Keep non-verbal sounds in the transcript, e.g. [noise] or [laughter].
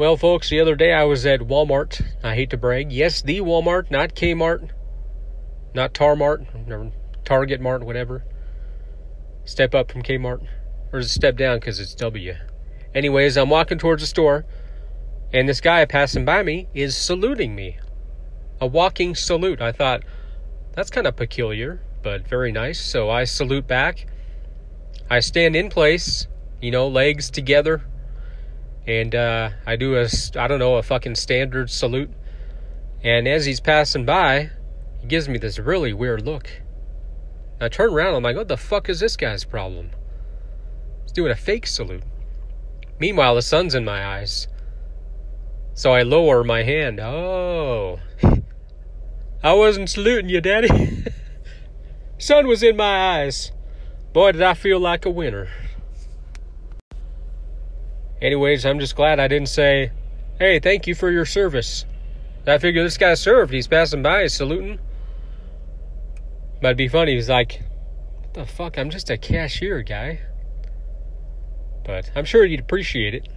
Well, folks, the other day I was at Walmart. I hate to brag. Yes, the Walmart, not Kmart, not Tarmart, or Target Mart, whatever. Step up from Kmart. Or step down because it's W. Anyways, I'm walking towards the store, and this guy passing by me is saluting me. A walking salute. I thought, that's kind of peculiar, but very nice. So I salute back. I stand in place, you know, legs together, and uh, I do a I don't know a fucking standard salute. And as he's passing by, he gives me this really weird look. I turn around, and I'm like, what the fuck is this guy's problem? He's doing a fake salute. Meanwhile, the sun's in my eyes. So I lower my hand. Oh. [laughs] I wasn't saluting you, Daddy. [laughs] sun was in my eyes. Boy, did I feel like a winner. Anyways, I'm just glad I didn't say, hey, thank you for your service. I figure this guy served. He's passing by, he's saluting. But it'd be funny, he's like, what the fuck? I'm just a cashier guy. But I'm sure you'd appreciate it.